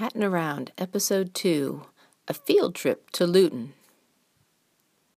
Hattin' Around, Episode 2 A Field Trip to Luton.